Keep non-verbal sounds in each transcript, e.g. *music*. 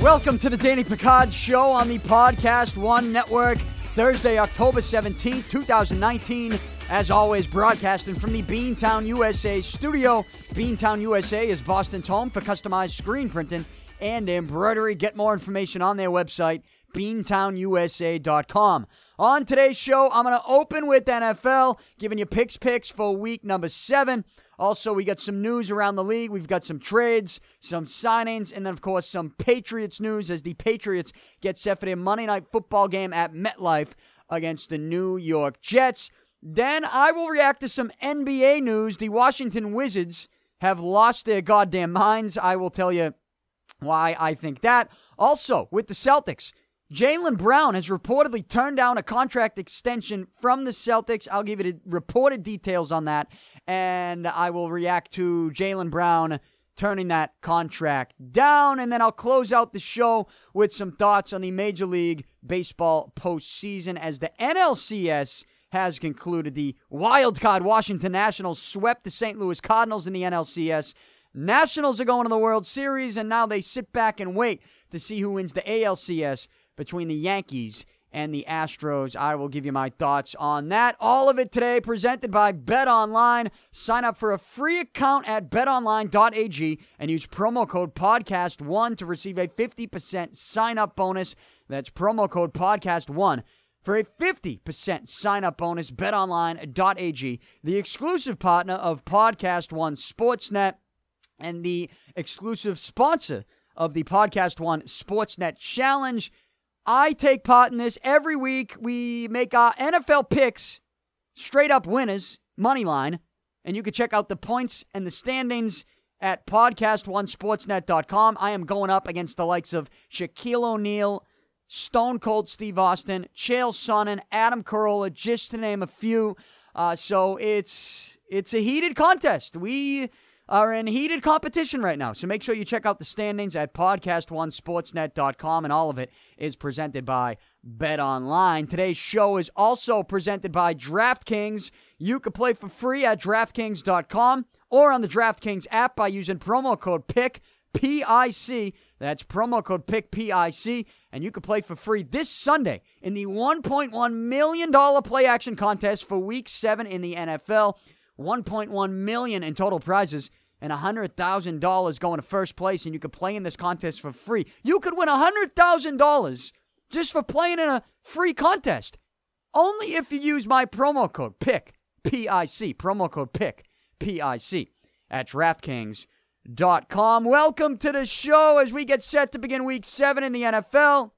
Welcome to the Danny Picard Show on the Podcast One Network, Thursday, October 17th, 2019. As always, broadcasting from the Beantown USA studio. Beantown USA is Boston's home for customized screen printing and embroidery. Get more information on their website, beantownusa.com. On today's show, I'm going to open with NFL, giving you Pic's Picks for week number seven. Also, we got some news around the league. We've got some trades, some signings, and then, of course, some Patriots news as the Patriots get set for their Monday night football game at MetLife against the New York Jets. Then I will react to some NBA news. The Washington Wizards have lost their goddamn minds. I will tell you why I think that. Also, with the Celtics, Jaylen Brown has reportedly turned down a contract extension from the Celtics. I'll give you reported details on that, and I will react to Jaylen Brown turning that contract down. And then I'll close out the show with some thoughts on the Major League Baseball postseason as the NLCS has concluded. The wild card Washington Nationals swept the St. Louis Cardinals in the NLCS. Nationals are going to the World Series, and now they sit back and wait to see who wins the ALCS between the Yankees and the Astros. I will give you my thoughts on that. All of it today presented by Bet Online. Sign up for a free account at betonline.ag and use promo code podcast1 to receive a 50% sign up bonus. That's promo code podcast1 for a 50% sign up bonus. betonline.ag, the exclusive partner of Podcast One Sportsnet and the exclusive sponsor of the Podcast One Sportsnet Challenge. I take part in this every week. We make our NFL picks, straight up winners, money line, and you can check out the points and the standings at podcast1sportsnet.com. I am going up against the likes of Shaquille O'Neal, Stone Cold Steve Austin, Chael Sonnen, Adam Carolla, just to name a few. Uh, so it's it's a heated contest. We are in heated competition right now. So make sure you check out the standings at podcast1sportsnet.com, and all of it is presented by Bet Online. Today's show is also presented by DraftKings. You can play for free at DraftKings.com or on the DraftKings app by using promo code PIC, P-I-C. That's promo code PIC, P-I-C. And you can play for free this Sunday in the $1.1 million play action contest for Week 7 in the NFL. 1.1 million in total prizes and $100,000 going to first place, and you could play in this contest for free. You could win $100,000 just for playing in a free contest. Only if you use my promo code PIC, P I C, promo code PIC, P I C, at DraftKings.com. Welcome to the show as we get set to begin week seven in the NFL.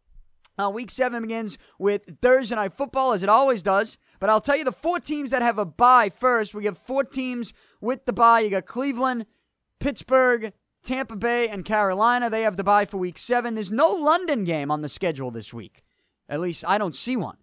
Uh, week seven begins with Thursday Night Football, as it always does. But I'll tell you the four teams that have a bye first. We have four teams with the bye. You got Cleveland, Pittsburgh, Tampa Bay, and Carolina. They have the bye for week seven. There's no London game on the schedule this week. At least I don't see one.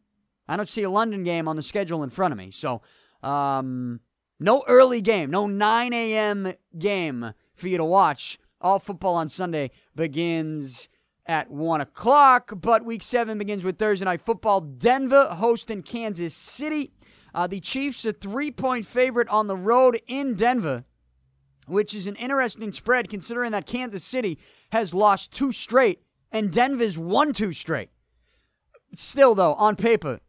I don't see a London game on the schedule in front of me. So, um, no early game, no 9 a.m. game for you to watch. All football on Sunday begins at 1 o'clock, but week 7 begins with Thursday Night Football. Denver hosting Kansas City. Uh, the Chiefs, a three point favorite on the road in Denver, which is an interesting spread considering that Kansas City has lost two straight and Denver's won two straight. Still, though, on paper,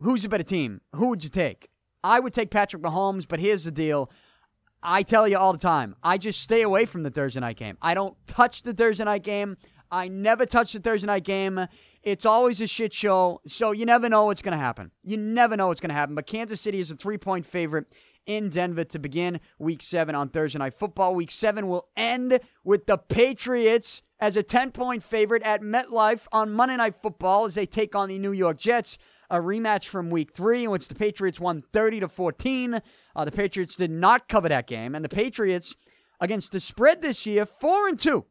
who's a better team? Who would you take? I would take Patrick Mahomes, but here's the deal. I tell you all the time, I just stay away from the Thursday night game. I don't touch the Thursday night game. I never touch the Thursday night game. It's always a shit show, so you never know what's going to happen. You never know what's going to happen. But Kansas City is a three point favorite in Denver to begin week seven on Thursday Night Football. Week seven will end with the Patriots as a 10 point favorite at MetLife on Monday Night Football as they take on the New York Jets. A rematch from week three in which the Patriots won 30 to 14. Uh, the Patriots did not cover that game, and the Patriots against the spread this year, 4 and 2.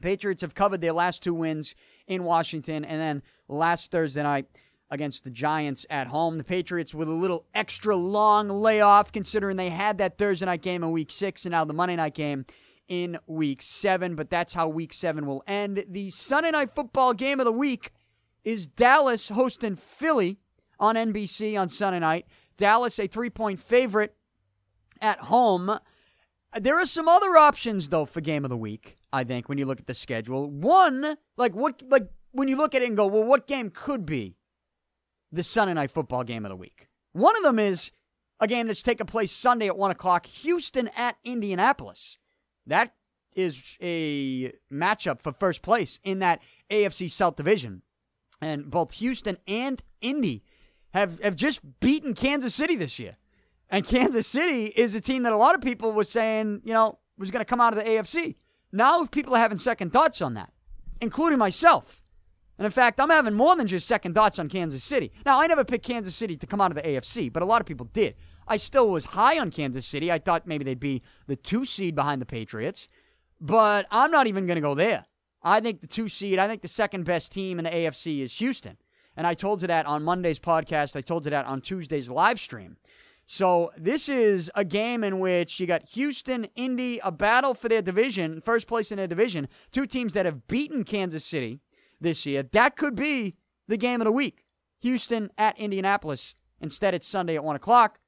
Patriots have covered their last two wins in Washington, and then last Thursday night against the Giants at home. The Patriots with a little extra long layoff, considering they had that Thursday night game in week six and now the Monday night game in week seven. But that's how week seven will end. The Sunday night football game of the week is Dallas hosting Philly on NBC on Sunday night. Dallas, a three point favorite at home. There are some other options though for game of the week. I think when you look at the schedule, one like what like when you look at it and go, well, what game could be the Sunday night football game of the week? One of them is a game that's taking place Sunday at one o'clock, Houston at Indianapolis. That is a matchup for first place in that AFC South division, and both Houston and Indy have have just beaten Kansas City this year. And Kansas City is a team that a lot of people were saying, you know, was going to come out of the AFC. Now people are having second thoughts on that, including myself. And in fact, I'm having more than just second thoughts on Kansas City. Now, I never picked Kansas City to come out of the AFC, but a lot of people did. I still was high on Kansas City. I thought maybe they'd be the two seed behind the Patriots, but I'm not even going to go there. I think the two seed, I think the second best team in the AFC is Houston. And I told you that on Monday's podcast. I told you that on Tuesday's live stream. So this is a game in which you got Houston, Indy, a battle for their division, first place in their division. Two teams that have beaten Kansas City this year. That could be the game of the week. Houston at Indianapolis. Instead, it's Sunday at 1 o'clock.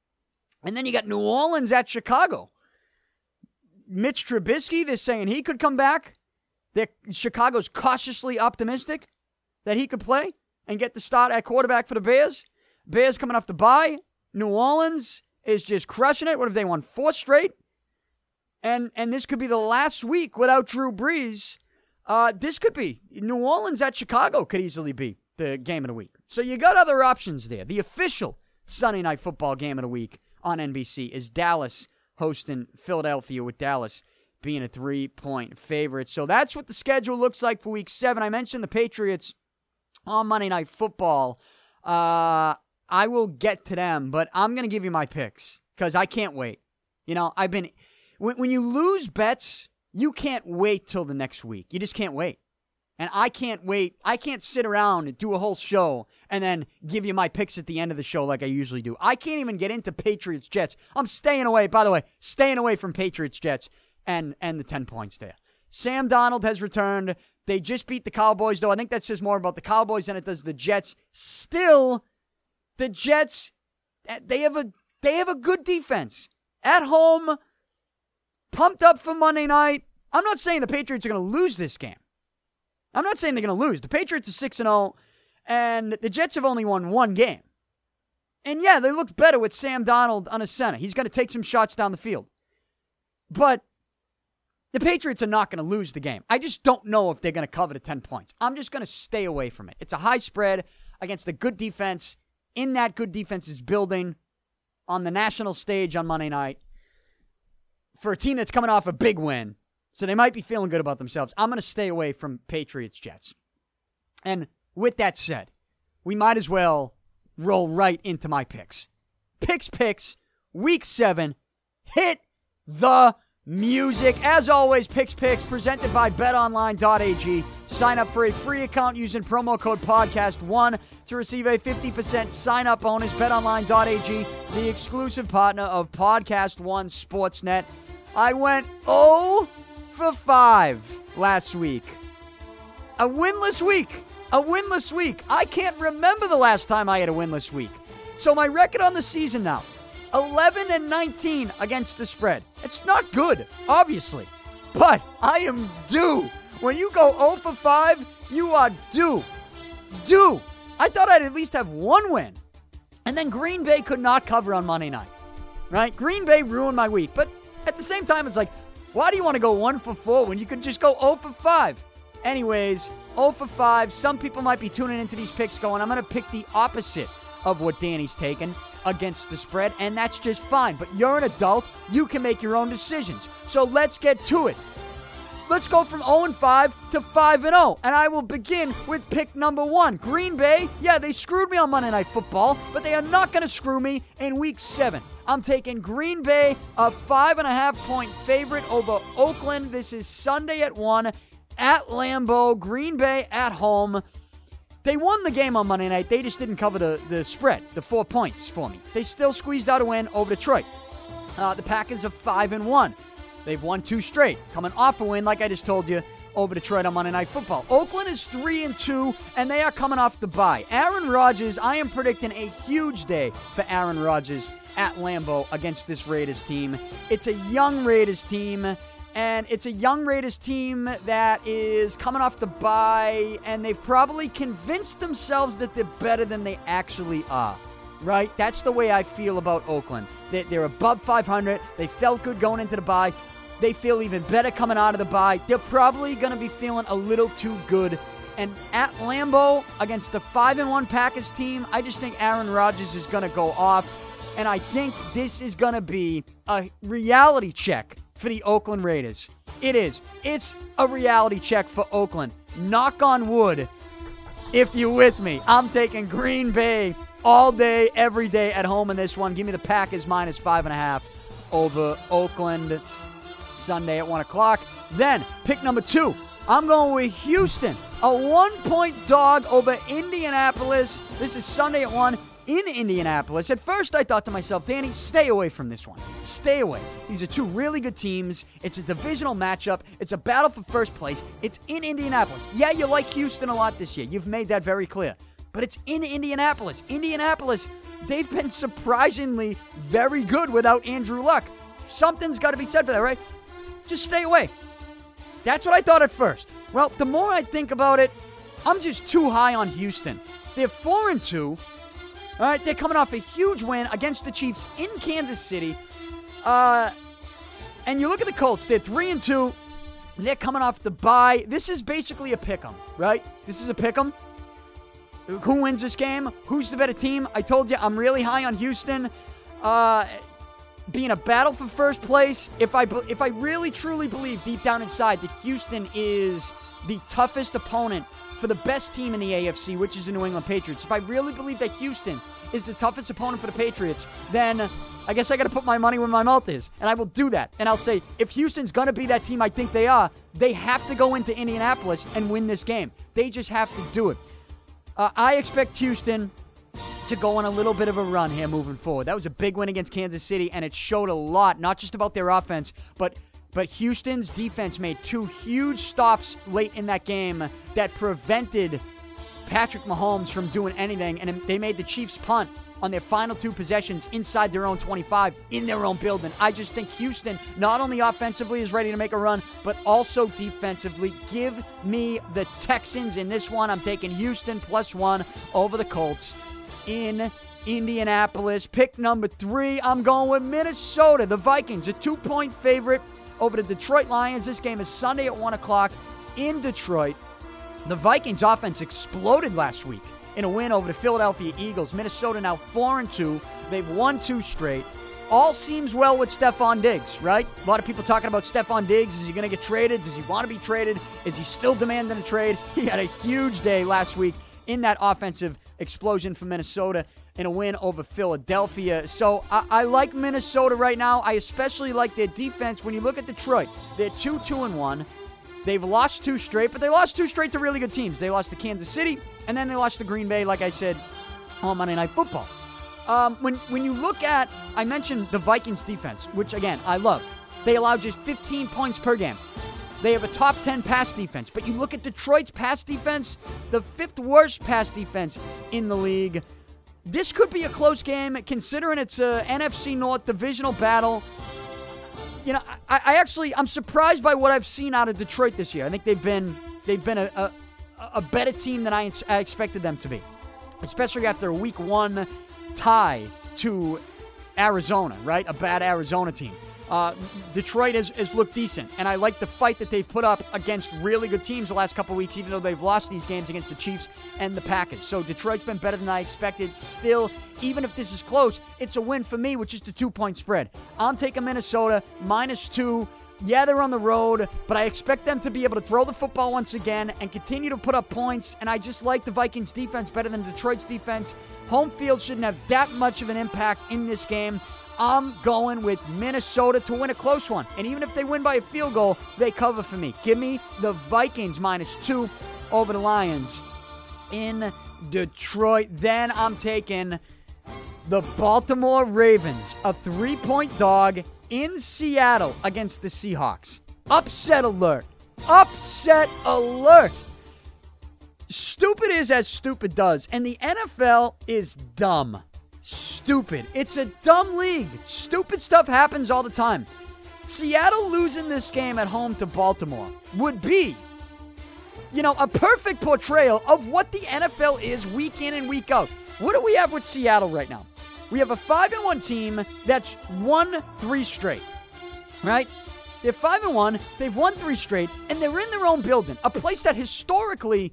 And then you got New Orleans at Chicago. Mitch Trubisky, they're saying he could come back. They're, Chicago's cautiously optimistic that he could play and get the start at quarterback for the Bears. Bears coming off the bye. New Orleans is just crushing it. What if they won four straight? And and this could be the last week without Drew Brees. Uh, this could be New Orleans at Chicago could easily be the game of the week. So you got other options there. The official Sunday night football game of the week on NBC is Dallas hosting Philadelphia with Dallas being a three point favorite. So that's what the schedule looks like for week seven. I mentioned the Patriots on Monday Night Football. Uh, I will get to them, but I'm going to give you my picks because I can't wait. You know, I've been. When, when you lose bets, you can't wait till the next week. You just can't wait. And I can't wait. I can't sit around and do a whole show and then give you my picks at the end of the show like I usually do. I can't even get into Patriots Jets. I'm staying away, by the way, staying away from Patriots Jets and and the 10 points there. Sam Darnold has returned. They just beat the Cowboys, though. I think that says more about the Cowboys than it does the Jets. Still, the Jets, eh, they have a they have a good defense at home. Pumped up for Monday night. I'm not saying the Patriots are going to lose this game. I'm not saying they're going to lose. The Patriots are 6 and 0 and the Jets have only won one game. And yeah, they looked better with Sam Darnold on a center. He's going to take some shots down the field. But the Patriots are not going to lose the game. I just don't know if they're going to cover the 10 points. I'm just going to stay away from it. It's a high spread against a good defense in that good defense's building on the national stage on Monday night for a team that's coming off a big win. So they might be feeling good about themselves. I'm going to stay away from Patriots Jets. And with that said, we might as well roll right into my picks. Pic's, picks, week seven. Hit the music. As always, Pic's Picks presented by betonline.ag. Sign up for a free account using promo code podcast1 to receive a 50% sign up bonus. betonline.ag, the exclusive partner of Podcast One Sportsnet. I went 0 for 5 last week. A winless week. A winless week. I can't remember the last time I had a winless week. So my record on the season now 11 and 19 against the spread. It's not good, obviously, but I am due. When you go 0 for 5, you are due. Due. I thought I'd at least have one win. And then Green Bay could not cover on Monday night. Right? Green Bay ruined my week. But at the same time, it's like, why do you want to go 1 for 4 when you could just go 0 for 5? Anyways, 0 for 5. Some people might be tuning into these picks going, I'm going to pick the opposite of what Danny's taken against the spread, and that's just fine. But you're an adult, you can make your own decisions. So let's get to it. Let's go from 0 5 to 5 0. And I will begin with pick number one. Green Bay, yeah, they screwed me on Monday Night Football, but they are not going to screw me in week seven. I'm taking Green Bay, a five and a half point favorite over Oakland. This is Sunday at 1 at Lambeau. Green Bay at home. They won the game on Monday night. They just didn't cover the, the spread, the four points for me. They still squeezed out a win over Detroit. Uh, the Packers are 5 and 1. They've won two straight, coming off a win, like I just told you, over Detroit on Monday Night Football. Oakland is 3 and 2 and they are coming off the bye. Aaron Rodgers, I am predicting a huge day for Aaron Rodgers at Lambeau against this Raiders team. It's a young Raiders team and it's a young Raiders team that is coming off the bye, and they've probably convinced themselves that they're better than they actually are. Right? That's the way I feel about Oakland. They're above 500. They felt good going into the bye. They feel even better coming out of the bye. They're probably going to be feeling a little too good. And at Lambeau against the 5 and 1 Packers team, I just think Aaron Rodgers is going to go off. And I think this is going to be a reality check for the Oakland Raiders. It is. It's a reality check for Oakland. Knock on wood if you're with me. I'm taking Green Bay all day, every day at home in this one. Give me the Packers minus five and a half over Oakland Sunday at one o'clock. Then pick number two. I'm going with Houston, a one point dog over Indianapolis. This is Sunday at one in Indianapolis. At first, I thought to myself, Danny, stay away from this one. Stay away. These are two really good teams. It's a divisional matchup. It's a battle for first place. It's in Indianapolis. Yeah, you like Houston a lot this year. You've made that very clear. But it's in Indianapolis. Indianapolis, they've been surprisingly very good without Andrew Luck. Something's got to be said for that, right? Just stay away. That's what I thought at first. Well, the more I think about it, I'm just too high on Houston. They're 4 and 2. All right, they're coming off a huge win against the Chiefs in Kansas City. Uh, and you look at the Colts; they're three and two. They're coming off the bye. This is basically a pick 'em, right? This is a pick 'em. Who wins this game? Who's the better team? I told you I'm really high on Houston. Uh, being a battle for first place. If I if I really truly believe deep down inside that Houston is the toughest opponent for the best team in the AFC, which is the New England Patriots. If I really believe that Houston is the toughest opponent for the Patriots, then I guess I got to put my money where my mouth is. And I will do that. And I'll say, if Houston's going to be that team I think they are, they have to go into Indianapolis and win this game. They just have to do it. Uh, I expect Houston to go on a little bit of a run here moving forward. That was a big win against Kansas City, and it showed a lot, not just about their offense, but but Houston's defense made two huge stops late in that game that prevented Patrick Mahomes from doing anything, and they made the Chiefs punt on their final two possessions inside their own 25 in their own building. I just think Houston, not only offensively, is ready to make a run, but also defensively. Give me the Texans in this one. I'm taking Houston plus one over the Colts in Indianapolis. Pick number three, I'm going with Minnesota. The Vikings, a two point favorite over the Detroit Lions. This game is Sunday at 1 o'clock in Detroit. The Vikings offense exploded last week in a win over the Philadelphia Eagles. Minnesota now 4 and 2. They've won two straight. All seems well with Stefon Diggs, right? A lot of people talking about Stefon Diggs. Is he going to get traded? Does he want to be traded? Is he still demanding a trade? *laughs* He had a huge day last week in that offensive explosion for Minnesota in a win over Philadelphia. So I, I, like Minnesota right now. I especially like their defense. When you look at Detroit, they're two, two, and one. They've lost two straight, but they lost two straight to really good teams. They lost to Kansas City, and then they lost to Green Bay, like I said, on Monday Night Football. Um, when when you look at, I mentioned the Vikings defense, which again I love. They allow just 15 points per game. They have a top 10 pass defense, but you look at Detroit's pass defense, the fifth worst pass defense in the league. This could be a close game, considering it's a NFC North divisional battle. You know, I, I actually I'm surprised by what I've seen out of Detroit this year. I think they've been they've been a, a, a better team than I, I expected them to be, especially after a Week One tie to Arizona, right? A bad Arizona team. Uh, Detroit has, has, looked decent, and I like the fight that they've put up against really good teams the last couple weeks, even though they've lost these games against the Chiefs and the Packers. So Detroit's been better than I expected. Still, even if this is close, it's a win for me, which is the two point spread. I'm taking Minnesota minus two. Yeah, they're on the road, but I expect them to be able to throw the football once again and continue to put up points. And I just like the Vikings defense better than Detroit's defense. Home field shouldn't have that much of an impact in this game. I'm going with Minnesota to win a close one. And even if they win by a field goal, they cover for me. Give me the Vikings minus two over the Lions in Detroit. Then I'm taking the Baltimore Ravens, a three point dog in Seattle against the Seahawks. Upset alert. Upset alert. Stupid is as stupid does, and the NFL is dumb. Stupid. It's a dumb league. Stupid stuff happens all the time. Seattle losing this game at home to Baltimore would be, you know, a perfect portrayal of what the NFL is week in and week out. What do we have with Seattle right now? We have a 5 and 1 team that's won 3 straight. Right? They're 5 and 1, they've won 3 straight, and they're in their own building, a place that historically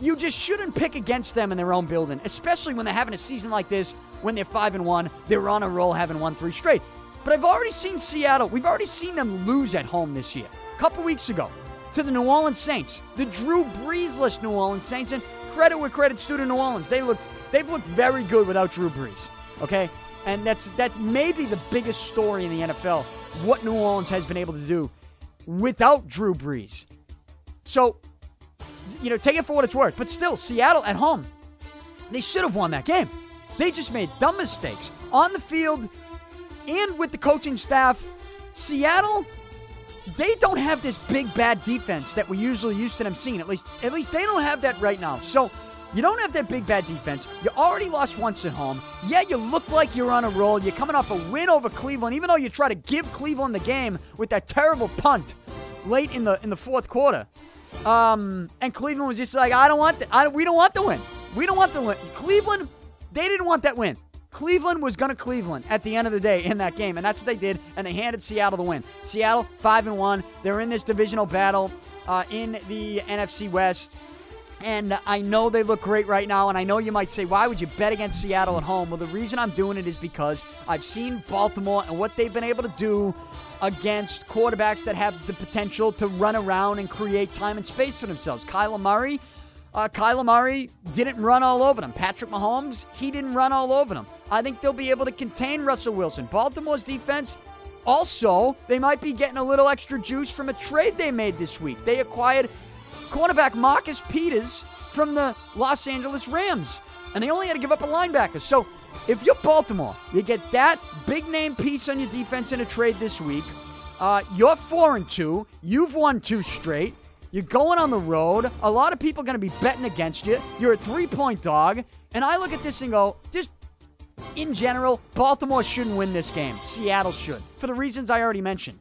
you just shouldn't pick against them in their own building, especially when they're having a season like this when they're 5 and 1, they're on a roll having won 3 straight. But I've already seen Seattle. We've already seen them lose at home this year. A couple weeks ago to the New Orleans Saints, the Drew Breesless New Orleans Saints, and credit where credit's due to New Orleans. They looked they've looked very good without Drew Brees. Okay, and that's that may be the biggest story in the NFL. What New Orleans has been able to do without Drew Brees. So, you know, take it for what it's worth. But still, Seattle at home, they should have won that game. They just made dumb mistakes on the field and with the coaching staff, Seattle, they don't have this big bad defense that we usually used to them seeing. At least, at least they don't have that right now. So you don't have that big bad defense. You already lost once at home. Yeah, you look like you're on a roll. You're coming off a win over Cleveland, even though you try to give Cleveland the game with that terrible punt late in the in the fourth quarter. Um, and Cleveland was just like, I don't want, the, I, we don't want the win. We don't want the win. Cleveland, they didn't want that win. Cleveland was going to Cleveland at the end of the day in that game, and that's what they did, and they handed Seattle the win. Seattle five and one. They're in this divisional battle uh, in the NFC West. And I know they look great right now, and I know you might say, why would you bet against Seattle at home? Well, the reason I'm doing it is because I've seen Baltimore and what they've been able to do against quarterbacks that have the potential to run around and create time and space for themselves. Kyler Murray, uh, Kyler Murray didn't run all over them. Patrick Mahomes, he didn't run all over them. I think they'll be able to contain Russell Wilson. Baltimore's defense, also, they might be getting a little extra juice from a trade they made this week. They acquired cornerback Marcus Peters from the Los Angeles Rams, and they only had to give up a linebacker. So, if you're Baltimore, you get that big name piece on your defense in a trade this week. Uh, you're four and two. You've won two straight. You're going on the road. A lot of people are going to be betting against you. You're a three point dog. And I look at this and go, just in general, Baltimore shouldn't win this game. Seattle should, for the reasons I already mentioned.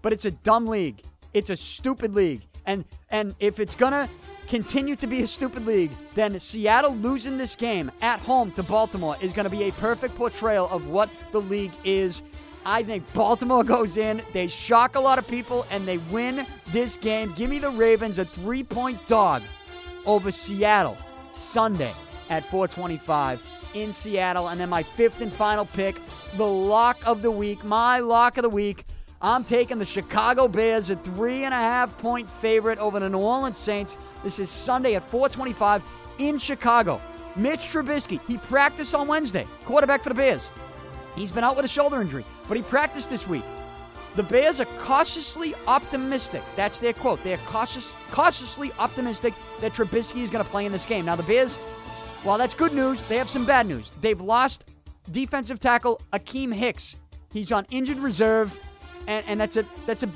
But it's a dumb league. It's a stupid league. And and if it's gonna continue to be a stupid league, then Seattle losing this game at home to Baltimore is gonna be a perfect portrayal of what the league is I think Baltimore *laughs* goes in, they shock a lot of people, and they win this game. Give me the Ravens a three point dog over Seattle Sunday at 425 in Seattle. And then my fifth and final pick, the lock of the week, my lock of the week. I'm taking the Chicago Bears, a three and a half point favorite over the New Orleans Saints. This is Sunday at 425 in Chicago. Mitch Trubisky, he practiced on Wednesday, quarterback for the Bears. He's been out with a shoulder injury, but he practiced this week. The Bears are cautiously optimistic. That's their quote. They are cautious, cautiously optimistic that Trubisky is going to play in this game. Now, the Bears, while that's good news, they have some bad news. They've lost defensive tackle Akiem Hicks. He's on injured reserve, and, and that's a that's a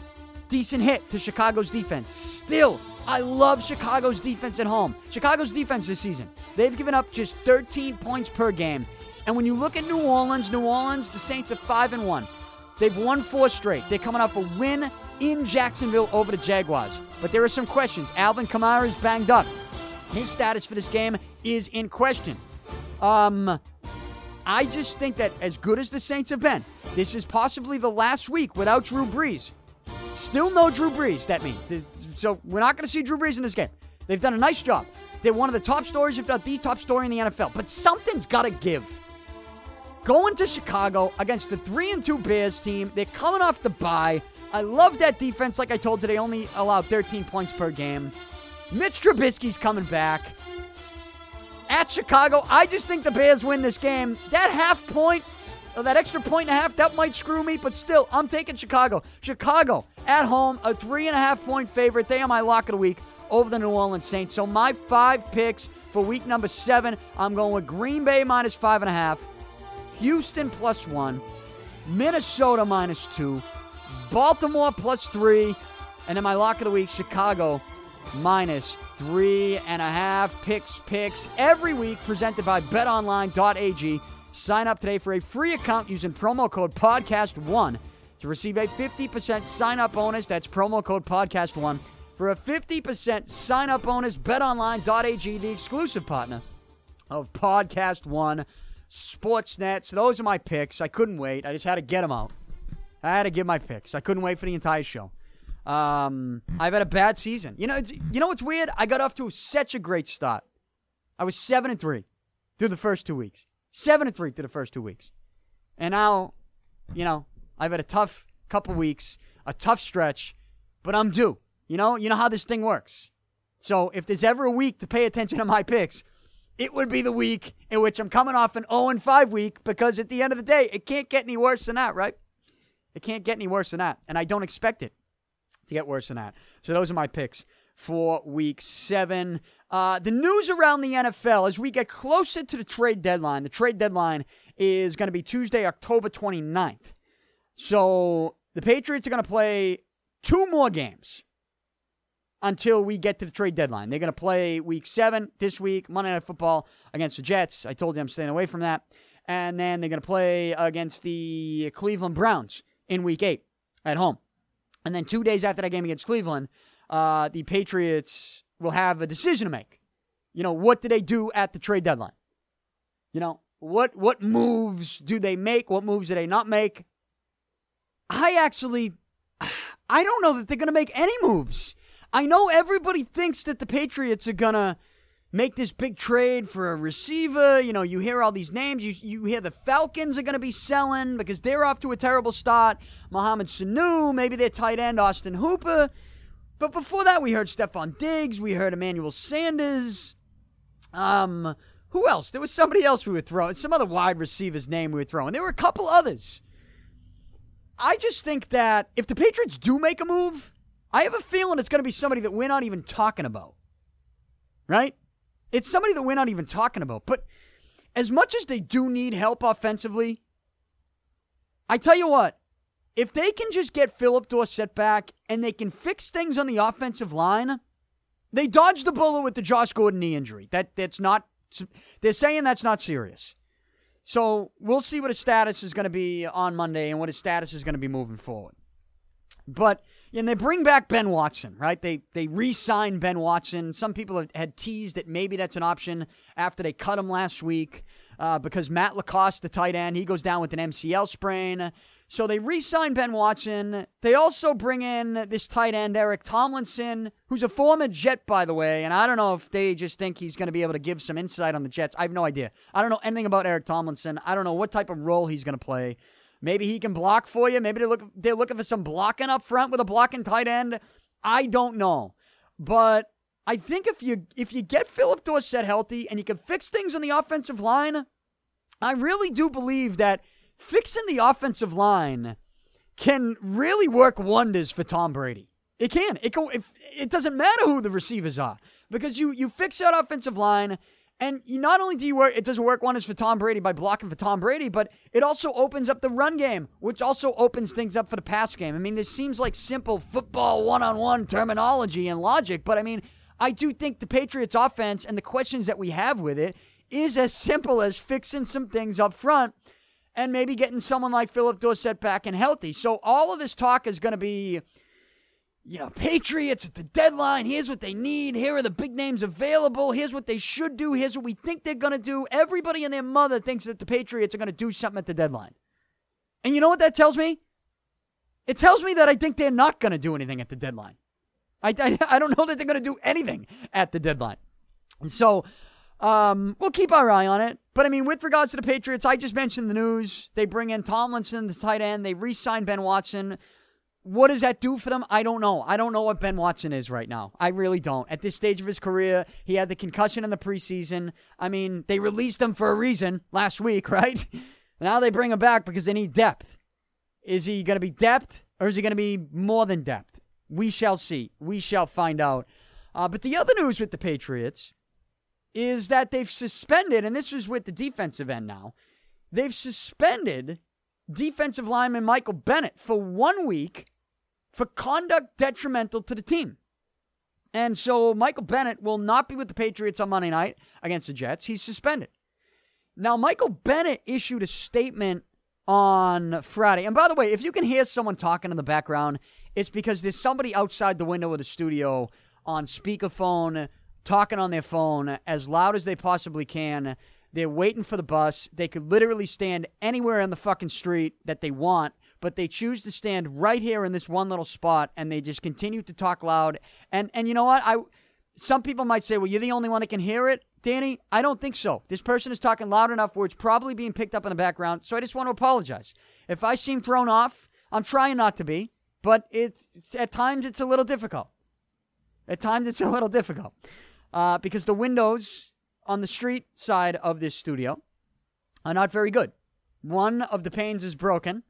decent hit to Chicago's defense. Still, I love Chicago's defense at home. Chicago's defense this season, they've given up just 13 points per game and when you look at New Orleans, New Orleans, the Saints are 5 and 1. They've won four straight. They're coming off a win in Jacksonville over the Jaguars. But there are some questions. Alvin Kamara is banged up. His status for this game is in question. Um, I just think that as good as the Saints have been, this is possibly the last week without Drew Brees. Still no Drew Brees, that means. So we're not going to see Drew Brees in this game. They've done a nice job. They're one of the top stories, if not the top story in the NFL. But something's got to give going to Chicago against the 3 and 2 Bears team. They're coming off the bye. I love that defense. Like I told you, they only allowed 13 points per game. Mitch Trubisky's coming back. At Chicago, I just think the Bears win this game. That half point, or that extra point and a half, that might screw me, but still, I'm taking Chicago. Chicago at home, a three and a half point favorite. They are my lock of the week over the New Orleans Saints. So my five picks for week number seven, I'm going with Green Bay minus five and a half. Houston plus one, Minnesota minus two, Baltimore plus three, And then my lock of the week, Chicago minus three and a half. Pic's, picks every week presented by betonline.ag. Sign up today for a free account using promo code podcast1 to receive a 50% sign up bonus. That's promo code podcast1 for a 50% sign up bonus. BetOnline.ag, the exclusive partner of Podcast One, Sportsnet. So those are my picks. I couldn't wait. I just had to get them out. I had to give my picks. I couldn't wait for the entire show. Um, I've had a bad season. You know, you know what's weird? I got off to such a great start. I was seven and three through the first two weeks. Seven and three through the first two weeks, and now, you know, I've had a tough couple weeks, a tough stretch, but I'm due. You know, you know how this thing works. So if there's ever a week to pay attention to my picks, it would be the week in which I'm coming off an 0 and 5 week because at the end of the day, it can't get any worse than that, right? It can't get any worse than that. And I don't expect it to get worse than that. So those are my picks for week seven. Uh, the news around the NFL as we get closer to the trade deadline, the trade deadline is going to be Tuesday, October 29th. So the Patriots are going to play two more games until we get to the trade deadline. They're going to play week seven this week, Monday Night Football against the Jets. I told you I'm staying away from that. And then they're going to play against the Cleveland Browns in week eight at home. And then two days after that game against Cleveland, uh, the Patriots will have a decision to make. You know, what do they do at the trade deadline? You know, what what moves do they make? What moves do they not make? I actually *sighs* I don't know that they're going to make any moves. I know everybody thinks that the Patriots are going to make this big trade for a receiver. You know, you hear all these names. You, you hear the Falcons are going to be selling because they're off to a terrible start. Mohamed Sanu, maybe their tight end, Austin Hooper. But before that, we heard Stefon Diggs. We heard Emmanuel Sanders. Um, who else? There was somebody else we were throwing. Some other wide receiver's name we were throwing. There were a couple others. I just think that if the Patriots do make a move, I have a feeling it's going to be somebody that we're not even talking about. Right? It's somebody that we're not even talking about. But as much as they do need help offensively, I tell you what, if they can just get Phillip Dorsett back and they can fix things on the offensive line, they dodged the bullet with the Josh Gordon knee injury. That that's not they're saying that's not serious. So we'll see what his status is going to be on Monday and what his status is going to be moving forward. But and they bring back Ben Watson, right? They they re-sign Ben Watson. Some people have, had teased that maybe that's an option after they cut him last week uh, because Matt LaCosse, the tight end, he goes down with an MCL sprain. So they re-sign Ben Watson. They also bring in this tight end Eric Tomlinson, who's a former Jet, by the way. And I don't know if they just think he's going to be able to give some insight on the Jets. I have no idea. I don't know anything about Eric Tomlinson. I don't know what type of role he's going to play. Maybe he can block for you. Maybe they look they're looking for some blocking up front with a blocking tight end. I don't know. But I think if you if you get Phillip Dorsett healthy and you can fix things on the offensive line, I really do believe that fixing the offensive line can really work wonders for Tom Brady. It can. It can. If, it doesn't matter who the receivers are because you you fix that offensive line and not only do you work, it does work wonders for Tom Brady by blocking for Tom Brady, but it also opens up the run game, which also opens things up for the pass game. I mean, this seems like simple football one on one terminology and logic, but I mean, I do think the Patriots offense and the questions that we have with it is as simple as fixing some things up front and maybe getting someone like Phillip Dorsett back and healthy. So all of this talk is going to be you know, Patriots at the deadline. Here's what they need. Here are the big names available. Here's what they should do. Here's what we think they're going to do. Everybody and their mother thinks that the Patriots are going to do something at the deadline. And you know what that tells me? It tells me that I think they're not going to do anything at the deadline. I, I, I don't know that they're going to do anything at the deadline. And so um, we'll keep our eye on it. But I mean, with regards to the Patriots, I just mentioned the news. They bring in Tomlinson, the tight end. They re sign Ben Watson. What does that do for them? I don't know. I don't know what Ben Watson is right now. I really don't. At this stage of his career, he had the concussion in the preseason. I mean, they released him for a reason last week, *laughs* right? now they bring him back because they need depth. Is he going to be depth or is he going to be more than depth? We shall see. We shall find out. Uh, but the other news with the Patriots is that they've suspended, and this is with the defensive end now, they've suspended defensive lineman Michael Bennett for one week for conduct detrimental to the team. And so Michael Bennett will not be with the Patriots on Monday night against the Jets. He's suspended. Now, Michael Bennett issued a statement on Friday. And by the way, if you can hear someone talking in the background, it's because there's somebody outside the window of the studio on speakerphone talking on their phone as loud as they possibly can. They're waiting for the bus. They could literally stand anywhere on the fucking street that they want, but they choose to stand right here in this one little spot and they just continue to talk loud. And and you know what? I some people might say, "Well, you're the only one that can hear it." Danny, I don't think so. This person is talking loud enough where it's probably being picked up in the background, so I just want to apologize. If I seem thrown off, I'm trying not to be, but it's at times it's a little difficult. At times it's a little difficult uh, because the windows on the street side of this studio are not very good. One of the panes is broken,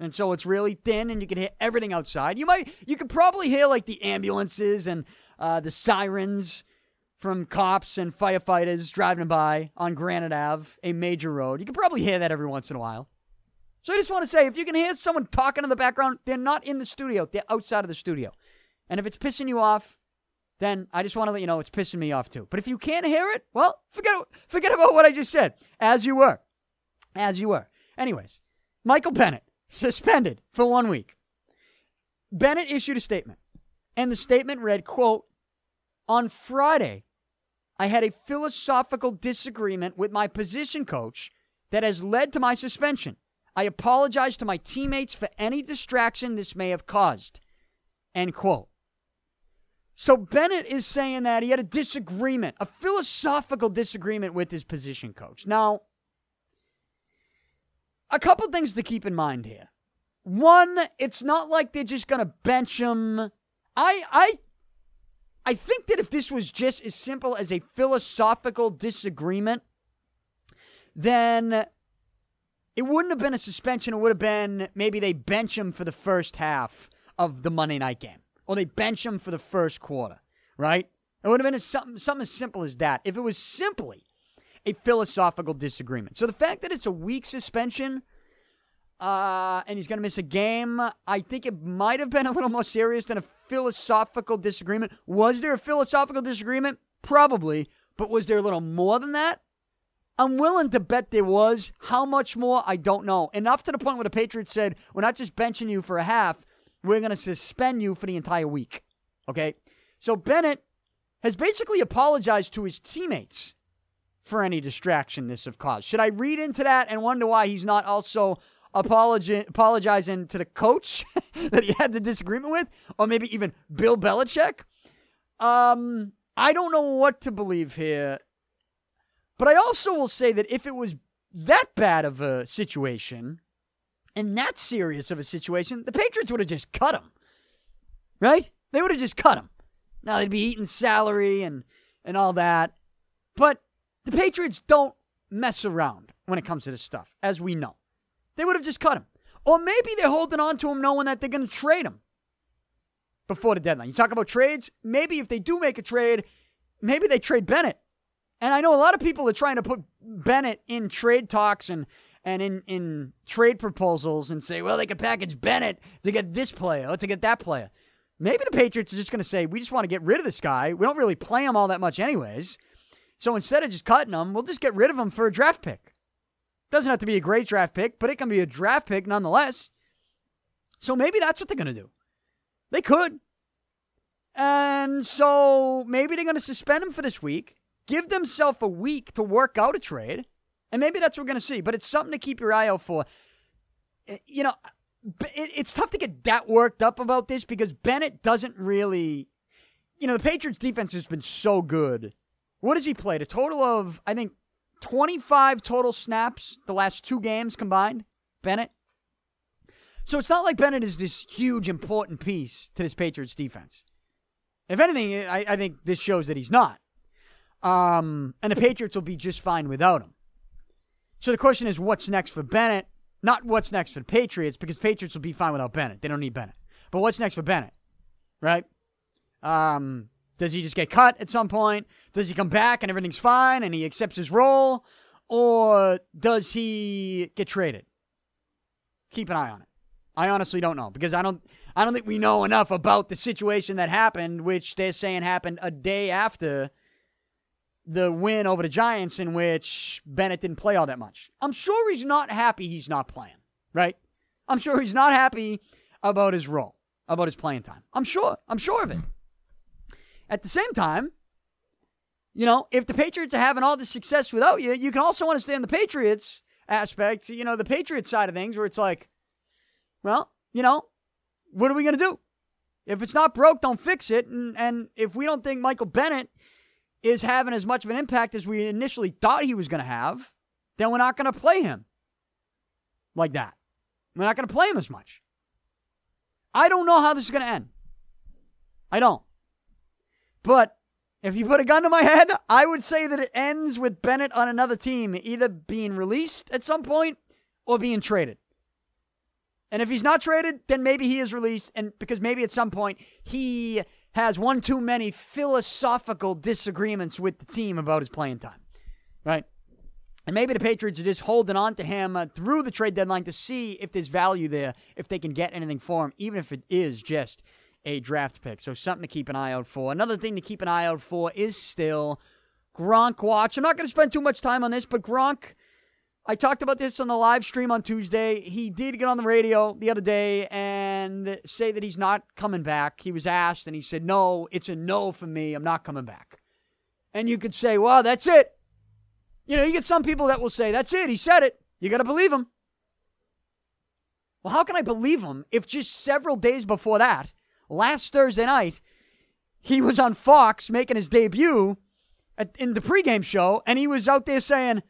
and so it's really thin, and you can hear everything outside. You might, you could probably hear like the ambulances and uh, the sirens from cops and firefighters driving by on Granite Ave, a major road. You could probably hear that every once in a while. So I just want to say, if you can hear someone talking in the background, they're not in the studio; they're outside of the studio. And if it's pissing you off, then I just want to let you know it's pissing me off too. But if you can't hear it, well, forget forget about what I just said. As you were. As you were. Anyways, Michael Bennett suspended for 1 week. Bennett issued a statement. And the statement read, quote, "On Friday, I had a philosophical disagreement with my position coach that has led to my suspension. I apologize to my teammates for any distraction this may have caused." End quote. So Bennett is saying that he had a disagreement, a philosophical disagreement with his position coach. Now, a couple things to keep in mind here. One, it's not like they're just going to bench him. I I I think that if this was just as simple as a philosophical disagreement, then it wouldn't have been a suspension. It would have been maybe they bench him for the first half of the Monday night game or they bench him for the first quarter, right? It would have been a, something, something as simple as that if it was simply a philosophical disagreement. So the fact that it's a week suspension uh, and he's going to miss a game, I think it might have been a little more serious than a philosophical disagreement. Was there a philosophical disagreement? Probably. But was there a little more than that? I'm willing to bet there was. How much more? I don't know. Enough to the point where the Patriots said, we're not just benching you for a half, we're going to suspend you for the entire week. Okay? So Bennett has basically apologized to his teammates for any distraction this have caused. Should I read into that and wonder why he's not also apologi- apologizing to the coach *laughs* that he had the disagreement with, or maybe even Bill Belichick? Um, I don't know what to believe here. But I also will say that if it was that bad of a situation, and that serious of a situation, the Patriots would have just cut him. Right? They would have just cut him. Now they'd be eating salary and, and all that. But the Patriots don't mess around when it comes to this stuff, as we know. They would have just cut him. Or maybe they're holding on to him knowing that they're going to trade him before the deadline. You talk about trades. Maybe if they do make a trade, maybe they trade Bennett. And I know a lot of people are trying to put Bennett in trade talks and and in, in trade proposals and say, well, they could package Bennett to get this player or to get that player. Maybe the Patriots are just going to say, we just want to get rid of this guy. We don't really play him all that much, anyways. So instead of just cutting him, we'll just get rid of him for a draft pick. Doesn't have to be a great draft pick, but it can be a draft pick nonetheless. So maybe that's what they're going to do. They could. And so maybe they're going to suspend him for this week, give themselves a week to work out a trade, and maybe that's what we're going to see, but it's something to keep your eye out for. Eh, you know, it's tough to get that worked up about this because Bennett doesn't really. You know, the Patriots defense has been so good. What has he played? A total of, I think, 25 total snaps the last two games combined? Bennett? So it's not like Bennett is this huge, important piece to this Patriots defense. If anything, I, I think this shows that he's not. Um, and the Patriots will be just fine without him. So the question is, what's next for Bennett? Not what's next for the Patriots, because Patriots will be fine without Bennett. They don't need Bennett. But what's next for Bennett? Right? Um, does he just get cut at some point? Does he come back and everything's fine and he accepts his role? Or does he get traded? Keep an eye on it. I honestly don't know because I don't I don't think we know enough about the situation that happened, which they're saying happened a day after the win over the Giants, in which Bennett didn't play all that much. I'm sure he's not happy he's not playing, right? I'm sure he's not happy about his role, about his playing time. I'm sure. I'm sure of it. At the same time, you know, if the Patriots are having all this success without you, you can also understand the Patriots aspect, you know, the Patriots side of things where it's like, well, you know, what are we going to do? If it's not broke, don't fix it. And, and if we don't think Michael Bennett is having as much of an impact as we initially thought he was going to have, then we're not going to play him like that. We're not going to play him as much. I don't know how this is going to end. I don't. But if you put a gun to my head, I would say that it ends with Bennett on another team, either being released at some point or being traded. And if he's not traded, then maybe he is released, and because maybe at some point he has one too many philosophical disagreements with the team about his playing time, right? And maybe the Patriots are just holding on to him uh, through the trade deadline to see if there's value there, if they can get anything for him, even if it is just a draft pick. So something to keep an eye out for. Another thing to keep an eye out for is still Gronk watch. I'm not going to spend too much time on this, but Gronk, I talked about this on the live stream on Tuesday. He did get on the radio the other day and say that he's not coming back. He was asked and he said, No, it's a no for me. I'm not coming back. And you could say, Well, that's it. You know, you get some people that will say, That's it. He said it. You got to believe him. Well, how can I believe him if just several days before that, last Thursday night, he was on Fox making his debut at, in the pregame show, and he was out there saying,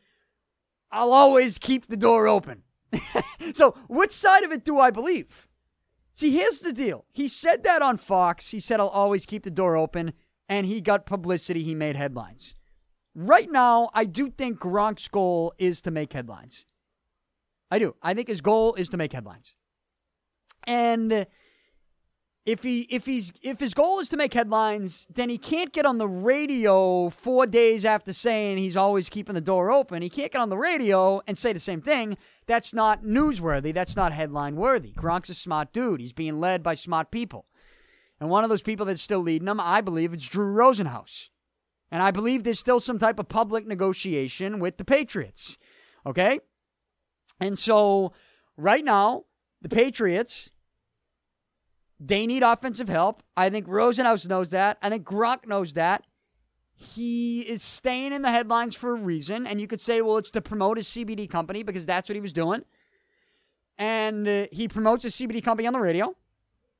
I'll always keep the door open. *laughs* so, which side of it do I believe? See, here's the deal. He said that on Fox. He said, I'll always keep the door open, and he got publicity. He made headlines. Right now, I do think Gronk's goal is to make headlines. I do. I think his goal is to make headlines. And if he if he's if his goal is to make headlines, then he can't get on the radio four days after saying he's always keeping the door open. He can't get on the radio and say the same thing. That's not newsworthy. That's not headline worthy. Gronk's a smart dude. He's being led by smart people. And one of those people that's still leading him, I believe, it's Drew Rosenhaus. And I believe there's still some type of public negotiation with the Patriots. Okay? And so right now, the Patriots they need offensive help. I think Rosenhaus knows that. I think Gronk knows that. He is staying in the headlines for a reason. And you could say, well, it's to promote his CBD company because that's what he was doing. And uh, he promotes his CBD company on the radio.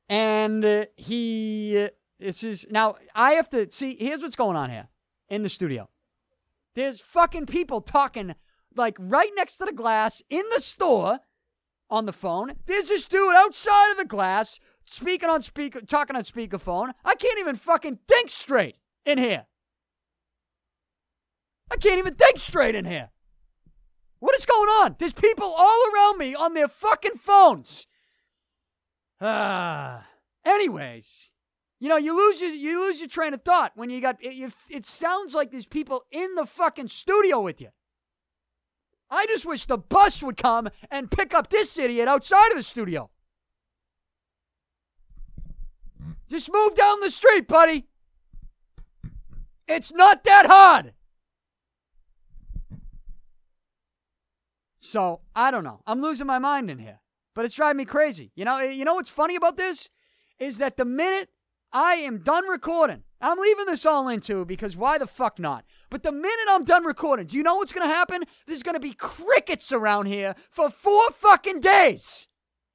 And uh, he, uh, this is, now I have to see, here's what's going on here in the studio. There's fucking people talking like right next to the glass in the store on the phone. There's this dude outside of the glass speaking on speaker, talking on speakerphone. I can't even fucking think straight in here. I can't even think straight in here. What is going on? There's people all around me on their fucking phones. Ah. *sighs* Anyways, you know, you lose your you lose your train of thought when you got it, it sounds like there's people in the fucking studio with you. I just wish the bus would come and pick up this idiot outside of the studio. Just move down the street, buddy. It's not that hard. So, I don't know. I'm losing my mind in here. But it's driving me crazy. You know, you know what's funny about this? Is that the minute I am done recording, I'm leaving this all into because why the fuck not? But the minute I'm done recording, do you know what's going to happen? There's going to be crickets around here for four fucking days.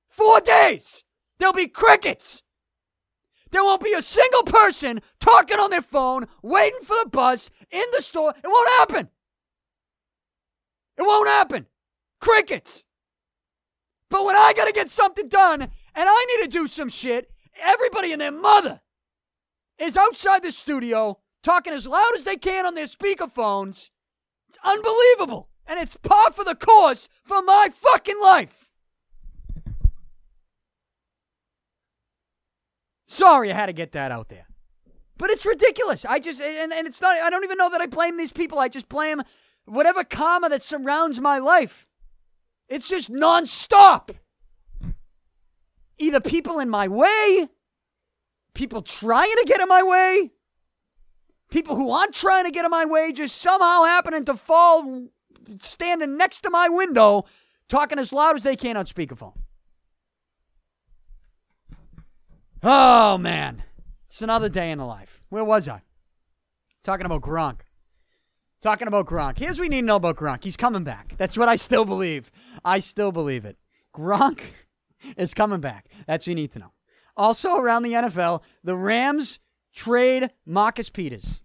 Four days. There'll be crickets. There won't be a single person talking on their phone, waiting for the bus in the store. It won't happen. It won't happen. Crickets. But when I got to get something done and I need to do some shit, everybody and their mother is outside the studio talking as loud as they can on their speakerphones. It's unbelievable. And it's par for the course for my fucking life. Sorry, I had to get that out there. But it's ridiculous. I just, and, and it's not, I don't even know that I blame these people. I just blame whatever karma that surrounds my life. It's just nonstop. either people in my way, people trying to get in my way, people who aren't trying to get in my way just somehow happening to fall standing next to my window talking as loud as they can on speakerphone. Oh, man. It's another day in the life. Where was I? Talking about Gronk. Talking about Gronk. Here's what we need to know about Gronk. He's coming back. That's what I still believe. I still believe it. Gronk *laughs* is coming back. That's what you need to know. Also, around the NFL, the Rams trade Marcus Peters.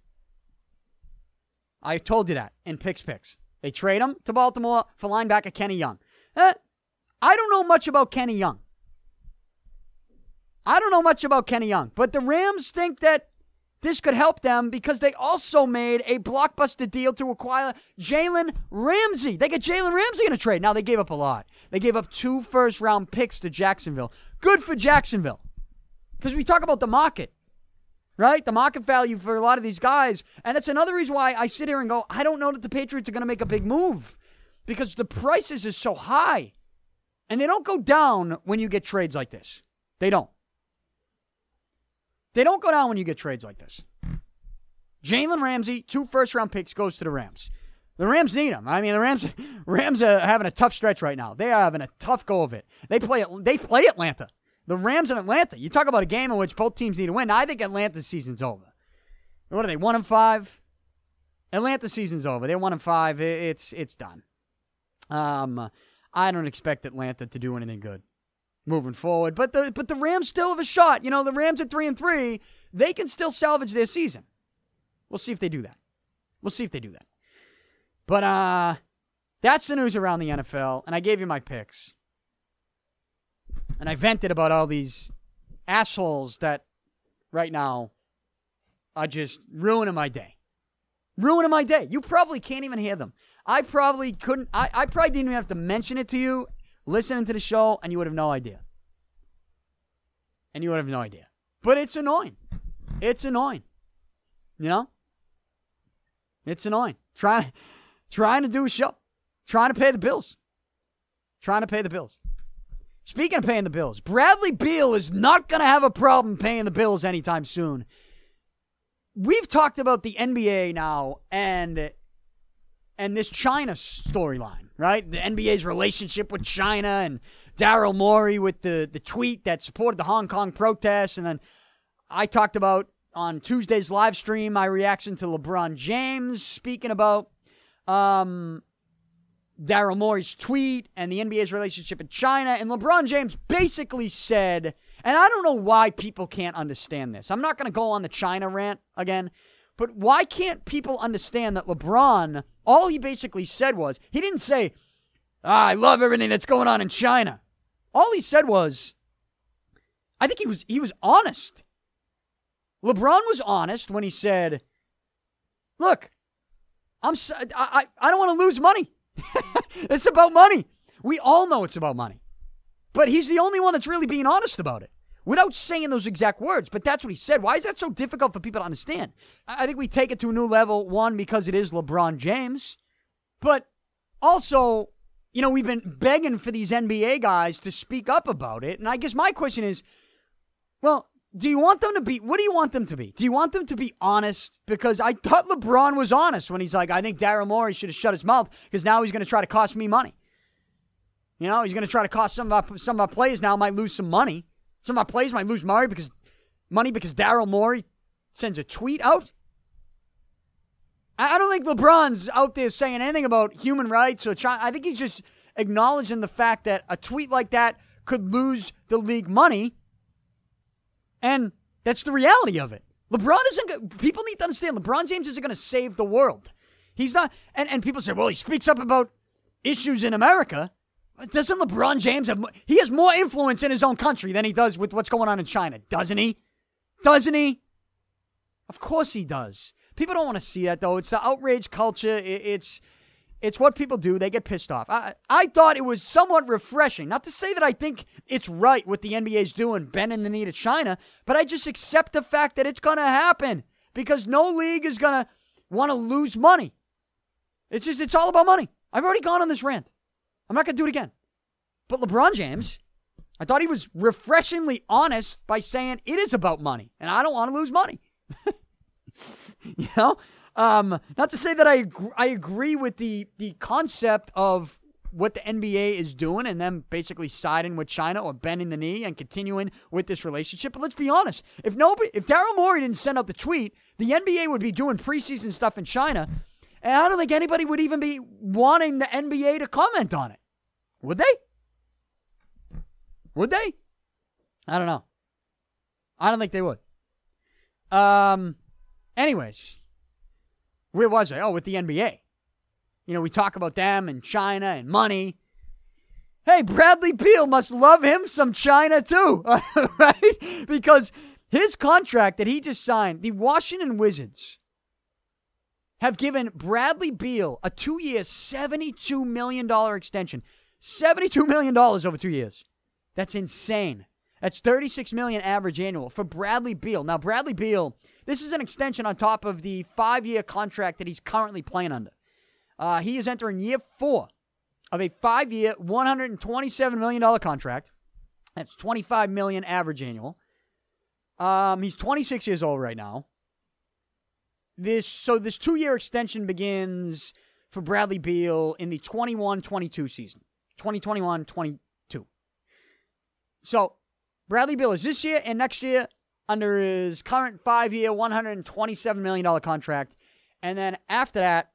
I told you that in Pic's Picks. They trade him to Baltimore for linebacker Kenny Young. Eh, I don't know much about Kenny Young. I don't know much about Kenny Young, but the Rams think that this could help them because they also made a blockbuster deal to acquire Jalen Ramsey. They get Jalen Ramsey in a trade. Now, they gave up a lot. They gave up two first round picks to Jacksonville. Good for Jacksonville. Because we talk about the market, right? The market value for a lot of these guys. And it's another reason why I sit here and go, I don't know that the Patriots are going to make a big move because the prices is so high. And they don't go down when you get trades like this. They don't. They don't go down when you get trades like this. Jalen Ramsey, two first round picks, goes to the Rams. The Rams need him. I mean, the Rams *laughs* Rams are having a tough stretch right now. They are having a tough go of it. They play they play Atlanta. The Rams and Atlanta. You talk about a game in which both teams need to win. I think Atlanta's season's over. What are they? One and five. Atlanta season's over. They're one and five. It's it's done. Um, I don't expect Atlanta to do anything good moving forward. But the but the Rams still have a shot. You know, the Rams at three and three, they can still salvage their season. We'll see if they do that. We'll see if they do that. But uh that's the news around the NFL, and I gave you my picks. And I vented about all these assholes that right now are just ruining my day. Ruining my day. You probably can't even hear them. I probably couldn't I, I probably didn't even have to mention it to you listening to the show, and you would have no idea. And you would have no idea. But it's annoying. It's annoying. You know? It's annoying. Trying, trying to do a show. Trying to pay the bills. Trying to pay the bills. Speaking of paying the bills, Bradley Beal is not going to have a problem paying the bills anytime soon. We've talked about the NBA now and and this China storyline, right? The NBA's relationship with China and Daryl Morey with the, the tweet that supported the Hong Kong protests. And then I talked about on Tuesday's live stream my reaction to LeBron James speaking about um, Daryl Morey's tweet and the NBA's relationship with China. And LeBron James basically said, and I don't know why people can't understand this. I'm not going to go on the China rant again but why can't people understand that LeBron, all he basically said was, he didn't say, ah, I love everything that's going on in China. All he said was, I think he was he was honest. LeBron was honest when he said, "Look, I'm I I don't want to lose money. *laughs* it's about money. We all know it's about money. But he's the only one that's really being honest about it without saying those exact words, but that's what he said. Why is that so difficult for people to understand? I think we take it to a new level, one, because it is LeBron James, but also, you know, we've been begging for these NBA guys to speak up about it. And I guess my question is well, do you want them to be, what do you want them to be? Do you want them to be honest? Because I thought LeBron was honest when he's like, I think Daryl Morey should have shut his mouth because now he's going to try to cost me money. You know, he's going to try to cost some of our, some of our players now might lose some money. Some of my players might lose money because money because Daryl Morey sends a tweet out. I don't think LeBron's out there saying anything about human rights or China. I think he's just acknowledging the fact that a tweet like that could lose the league money. And that's the reality of it. LeBron isn't people need to understand LeBron James isn't going to save the world. He's not and, and people say, well, he speaks up about issues in America. Doesn't LeBron James have he has more influence in his own country than he does with what's going on in China, doesn't he? Doesn't he? Of course he does. People don't want to see that though. It's the outrage culture. It's it's what people do. They get pissed off. I I thought it was somewhat refreshing. Not to say that I think it's right what the NBA's doing, bending the knee to China, but I just accept the fact that it's going to happen because no league is going to want to lose money. It's just it's all about money. I've already gone on this rant. I'm not going to do it again. But LeBron James, I thought he was refreshingly honest by saying it is about money, and I don't want to lose money. *laughs* you know, um, not to say that I I agree with the the concept of what the NBA is doing and them basically siding with China or bending the knee and continuing with this relationship. But let's be honest: if nobody, if Daryl Morey didn't send out the tweet, the NBA would be doing preseason stuff in China, and I don't think anybody would even be wanting the NBA to comment on it. Would they? Would they? I don't know. I don't think they would. Um. Anyways, where was I? Oh, with the NBA. You know, we talk about them and China and money. Hey, Bradley Beal must love him some China too, *laughs* right? Because his contract that he just signed, the Washington Wizards have given Bradley Beal a two year, $72 million extension. $72 million over two years. That's insane. That's 36 million average annual for Bradley Beal. Now, Bradley Beal, this is an extension on top of the five year contract that he's currently playing under. Uh, he is entering year four of a five year, $127 million contract. That's 25 million average annual. Um, he's 26 years old right now. This so this two year extension begins for Bradley Beal in the 21-22 season. 2021-22. So Bradley Beal is this year and next year under his current five-year, $127 million contract. And then after that,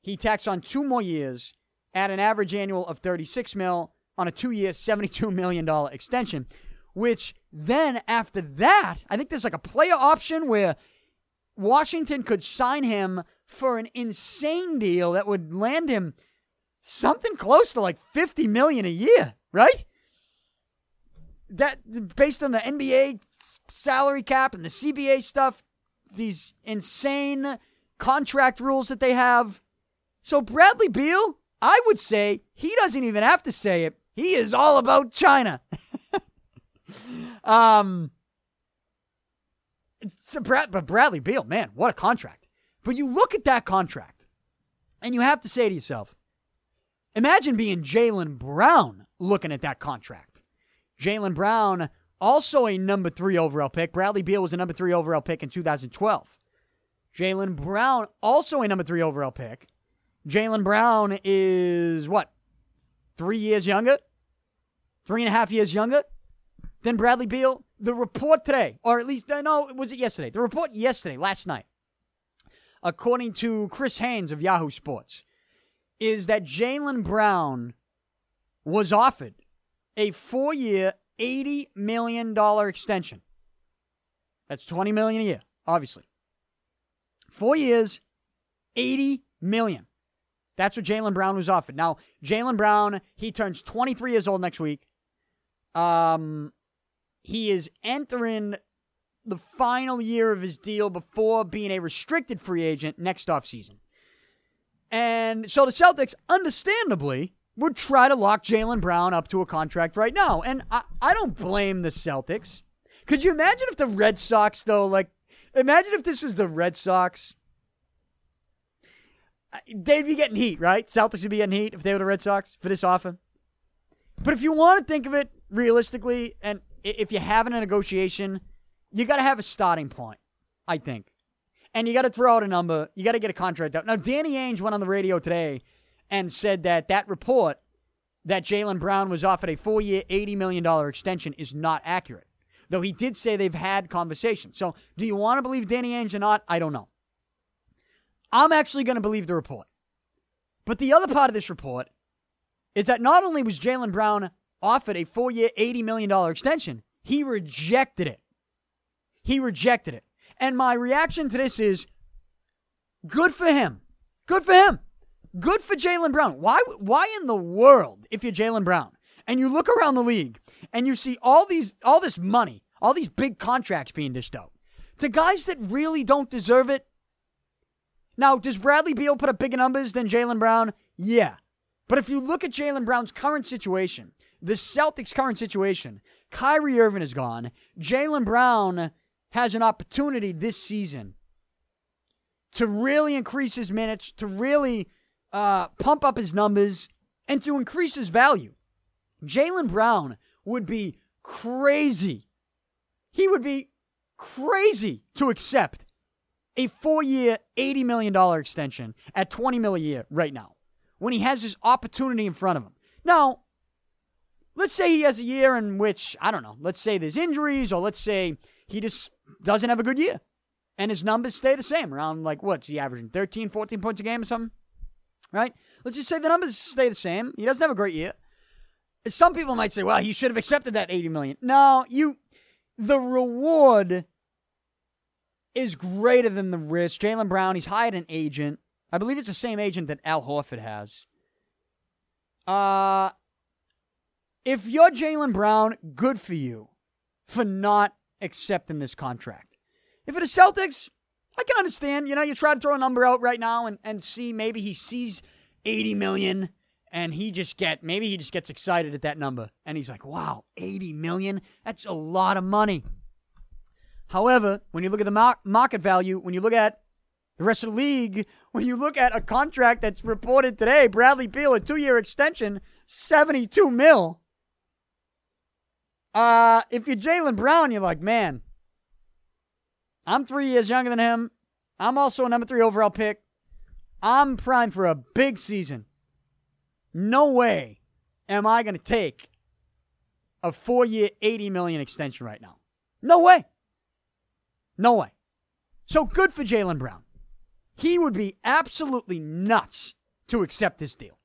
he tacks on two more years at an average annual of 36 mil on a two-year, $72 million extension. Which then after that, I think there's like a player option where Washington could sign him for an insane deal that would land him something close to like 50 million a year, right? That based on the NBA salary cap and the CBA stuff, these insane contract rules that they have. So Bradley Beal, I would say he doesn't even have to say it. He is all about China. *laughs* um, it's Brad, but Bradley Beal, man, what a contract! But you look at that contract, and you have to say to yourself, imagine being Jaylen Brown looking at that contract. Jaylen Brown, also a number three overall pick. Bradley Beal was a number three overall pick in 2012. Jaylen Brown, also a number three overall pick. Jaylen Brown is what? Three years younger? Three and a half years younger than Bradley Beal? The report today, or at least, no, was it yesterday? The report yesterday, last night, according to Chris Haynes of Yahoo Sports, is that Jaylen Brown was offered a four year, $80 million extension. That's 20 million a year, obviously. Four years, 80 million. That's what Jaylen Brown was offered. Now, Jaylen Brown, he turns 23 years old next week. Um, he is entering the final year of his deal before being a restricted free agent next offseason. And so the Celtics, understandably, would try to lock Jaylen Brown up to a contract right now. And I, I don't blame the Celtics. Could you imagine if the Red Sox, though, like, imagine if this was the Red Sox? They'd be getting heat, right? Celtics would be getting heat if they were the Red Sox for this offer. But if you want to think of it realistically, and if you're having a negotiation, you got to have a starting point, I think. And you got to throw out a number. You got to get a contract out. Now, Danny Ainge went on the radio today and said that that report that Jaylen Brown was offered a four year, $80 million extension is not accurate. Though he did say they've had conversations. So, do you want to believe Danny Ainge or not? I don't know. I'm actually going to believe the report. But the other part of this report is that not only was Jaylen Brown offered a four year, $80 million extension. He rejected it. He rejected it. And my reaction to this is good for him. Good for him. Good for Jaylen Brown. Why, why in the world, if you're Jaylen Brown and you look around the league and you see all these all this money, all these big contracts being dished out to guys that really don't deserve it? Now, does Bradley Beal put up bigger numbers than Jaylen Brown? Yeah. But if you look at Jaylen Brown's current situation, the Celtics' current situation, Kyrie Irving is gone. Jaylen Brown has an opportunity this season to really increase his minutes, to really uh, pump up his numbers, and to increase his value. Jaylen Brown would be crazy. He would be crazy to accept a four year, $80 million extension at 20 mil a year right now when he has this opportunity in front of him. Now, let's say he has a year in which, I don't know, let's say there's injuries, or let's say he just doesn't have a good year. And his numbers stay the same around like what's he averaging 13 14 points a game or something? Right? Let's just say the numbers stay the same. He doesn't have a great year. Some people might say well he should have accepted that 80 million. No you the reward is greater than the risk. Jaylen Brown he's hired an agent. I believe it's the same agent that al horford has. Uh if you're Jaylen Brown good for you for not accepting this contract if it's Celtics, I can understand. You know, you try to throw a number out right now and, and see maybe he sees 80 million and he just get maybe he just gets excited at that number and he's like, "Wow, 80 million? That's a lot of money." However, when you look at the market value, when you look at the rest of the league, when you look at a contract that's reported today, Bradley Beal, a two-year extension, 72 mil. Uh, if you're Jaylen Brown, you're like, man, I'm three years younger than him. I'm also a number three overall pick. I'm primed for a big season. No way am I going to take a four year, 80 million extension right now. No way. No way. So good for Jaylen Brown. He would be absolutely nuts to accept this deal,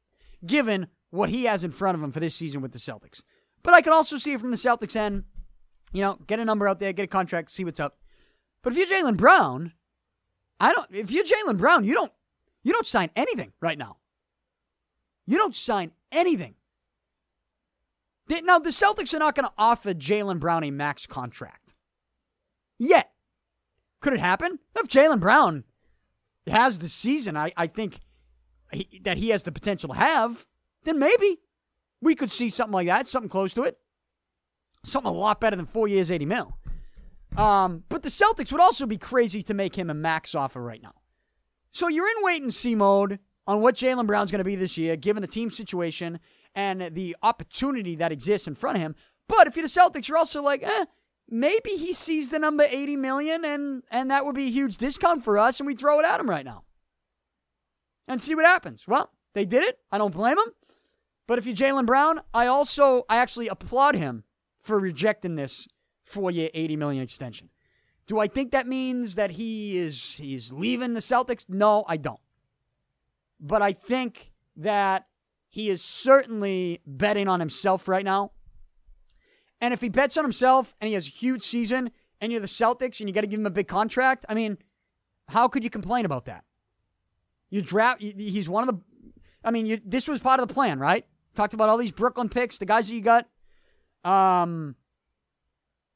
given what he has in front of him for this season with the Celtics. But I can also see it from the Celtics end. You know, get a number out there, get a contract, see what's up. But if you're Jaylen Brown, I don't. If you're Jaylen Brown, you don't. You don't sign anything right now. You don't sign anything. Now the Celtics are not going to offer Jaylen Brown a max contract yet. Could it happen if Jaylen Brown has the season? I, I think he, that he has the potential to have. Then maybe we could see something like that, something close to it, something a lot better than four years, eighty mil. Um, but the Celtics would also be crazy to make him a max offer right now. So you're in wait and see mode on what Jaylen Brown's going to be this year, given the team situation and the opportunity that exists in front of him. But if you're the Celtics, you're also like, eh, maybe he sees the number 80 million and and that would be a huge discount for us and we throw it at him right now. And see what happens. Well, they did it. I don't blame him. But if you're Jaylen Brown, I also I actually applaud him for rejecting this four year, 80 million extension. Do I think that means that he is he's leaving the Celtics? No, I don't. But I think that he is certainly betting on himself right now. And if he bets on himself and he has a huge season and you're the Celtics and you got to give him a big contract, I mean, how could you complain about that? You draft, he's one of the, I mean, you, this was part of the plan, right? Talked about all these Brooklyn picks, the guys that you got. Um,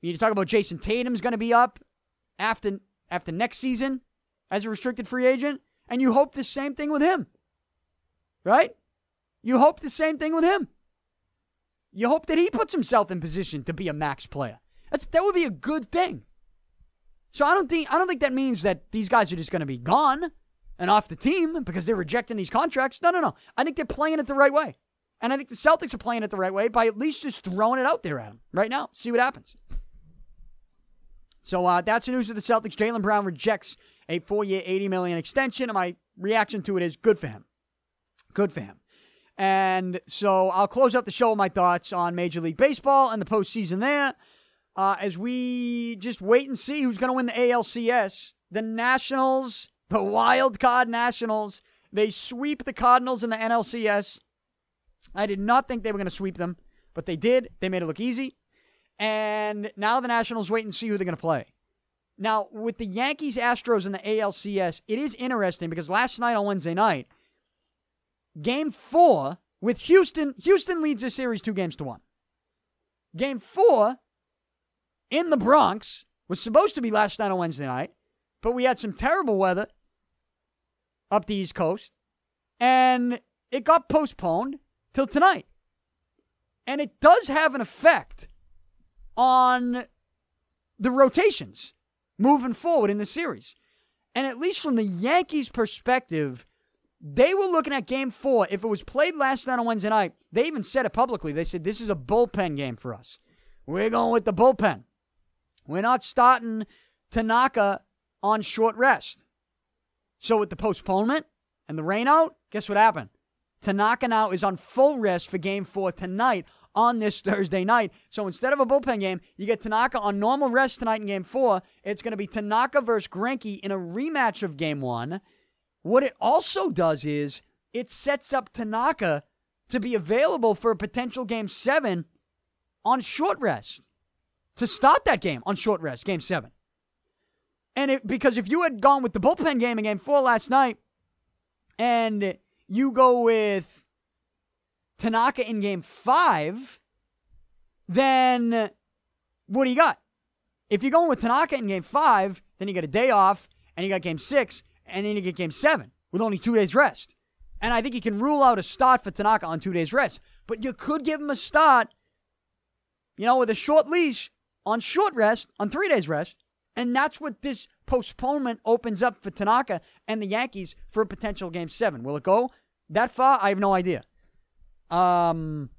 you talk about Jayson Tatum's going to be up after after next season as a restricted free agent, and you hope the same thing with him, right? You hope the same thing with him. You hope that he puts himself in position to be a max player. That's that would be a good thing. So I don't think I don't think that means that these guys are just going to be gone and off the team because they're rejecting these contracts. No, no, no. I think they're playing it the right way. And I think the Celtics are playing it the right way by at least just throwing it out there at them right now. See what happens. So uh, that's the news of the Celtics. Jaylen Brown rejects a four-year, eighty million extension, and my reaction to it is good for him. Good for him. And so I'll close out the show with my thoughts on Major League Baseball and the postseason there, uh, as we just wait and see who's going to win the ALCS. The Nationals, the wild card Nationals, they sweep the Cardinals in the NLCS. I did not think they were going to sweep them, but they did. They made it look easy. And now the Nationals wait and see who they're going to play. Now, with the Yankees, Astros, and the ALCS, it is interesting because last night on Wednesday night, game four with Houston, Houston leads the series two games to one. Game four in the Bronx was supposed to be last night on Wednesday night, but we had some terrible weather up the East Coast, and it got postponed till tonight. And it does have an effect on the rotations moving forward in the series. And at least from the Yankees' perspective, They were looking at game four. If it was played last night on Wednesday night, they even said it publicly. They said, This is a bullpen game for us. We're going with the bullpen. We're not starting Tanaka on short rest. So with the postponement and the rainout, guess what happened? Tanaka now is on full rest for game four tonight on this *laughs* Thursday night. So instead of a bullpen game, you get Tanaka on normal rest tonight in game four. It's going to be Tanaka versus Greinke in a rematch of game one. What it also does is it sets up Tanaka to be available for a potential game seven on short rest to start that game on short rest, game seven. And it, because if you had gone with the bullpen game in game four last night and you go with Tanaka in game five, then what do you got? If you're going with Tanaka in game five, then you get a day off and you got game six, and then you get game seven with only two days rest. And I think you can rule out a start for Tanaka on two days rest. But you could give him a start, you know, with a short leash on short rest, on three days rest. And that's what this postponement opens up for Tanaka and the Yankees for a potential game seven. Will it go that far? I have no idea. Um,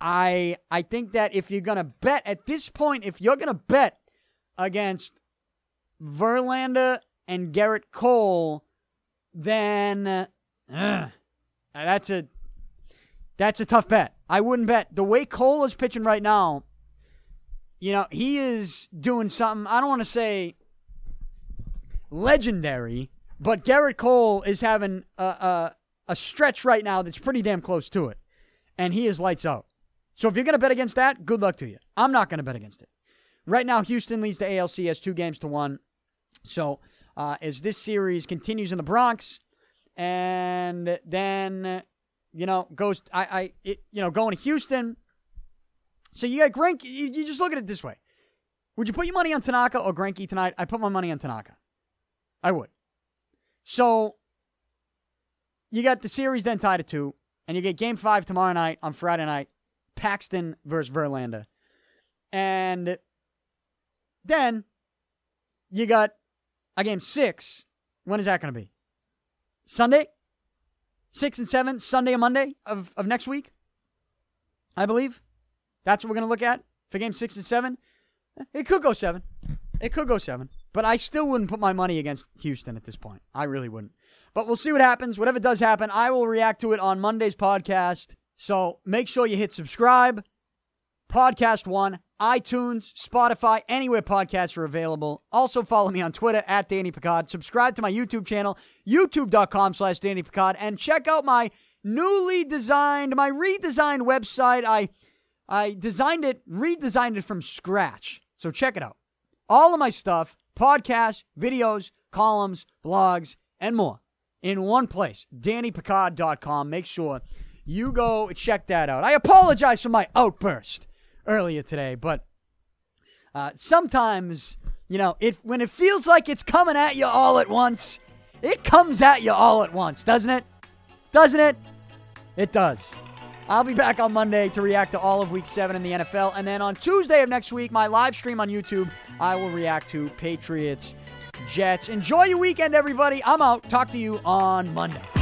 I I think that if you're gonna bet at this point, if you're gonna bet against Verlander and Gerrit Cole, then uh, that's a that's a tough bet. I wouldn't bet the way Cole is pitching right now. You know, he is doing something. I don't want to say legendary, but Gerrit Cole is having a, a a stretch right now that's pretty damn close to it, and he is lights out. So if you're going to bet against that, good luck to you. I'm not going to bet against it. Right now, Houston leads the ALCS two games to one. So uh, as this series continues in the Bronx, and then you know goes, I, I, it, you know, going to Houston. So you got Greinke. You, just look at it this way: Would you put your money on Tanaka or Greinke tonight? I put my money on Tanaka. I would. So you got the series then tied at two, and you get game five tomorrow night on Friday night, Paxton versus Verlander. And then you got a game six. When is that going to be? Sunday? Six and seven, Sunday and Monday of, of next week, I believe. That's what we're going to look at for game six and seven. Eh, it could go seven. It could go seven. But I still wouldn't put my money against Houston at this point. I really wouldn't. But we'll see what happens. Whatever does happen, I will react to it on Monday's podcast. So make sure you hit subscribe. Podcast One, iTunes, Spotify, anywhere podcasts are available. Also follow me on Twitter at Danny Picard. Subscribe to my YouTube channel, youtube.com slash Danny Picard, and check out my newly designed, my redesigned website. I I designed it, redesigned it from scratch. So check it out. All of my stuff, podcasts, videos, columns, blogs, and more in one place, DannyPicard.com. Make sure you go check that out. I apologize for my outburst earlier today, but uh, sometimes, you know, it when it feels like it's coming at you all at once, it comes at you all at once, doesn't it? Doesn't it? It does. I'll be back on Monday to react to all of week seven in the NFL. And then on Tuesday of next week, my live stream on YouTube, I will react to Patriots Jets. Enjoy your weekend, everybody. I'm out. Talk to you on Monday.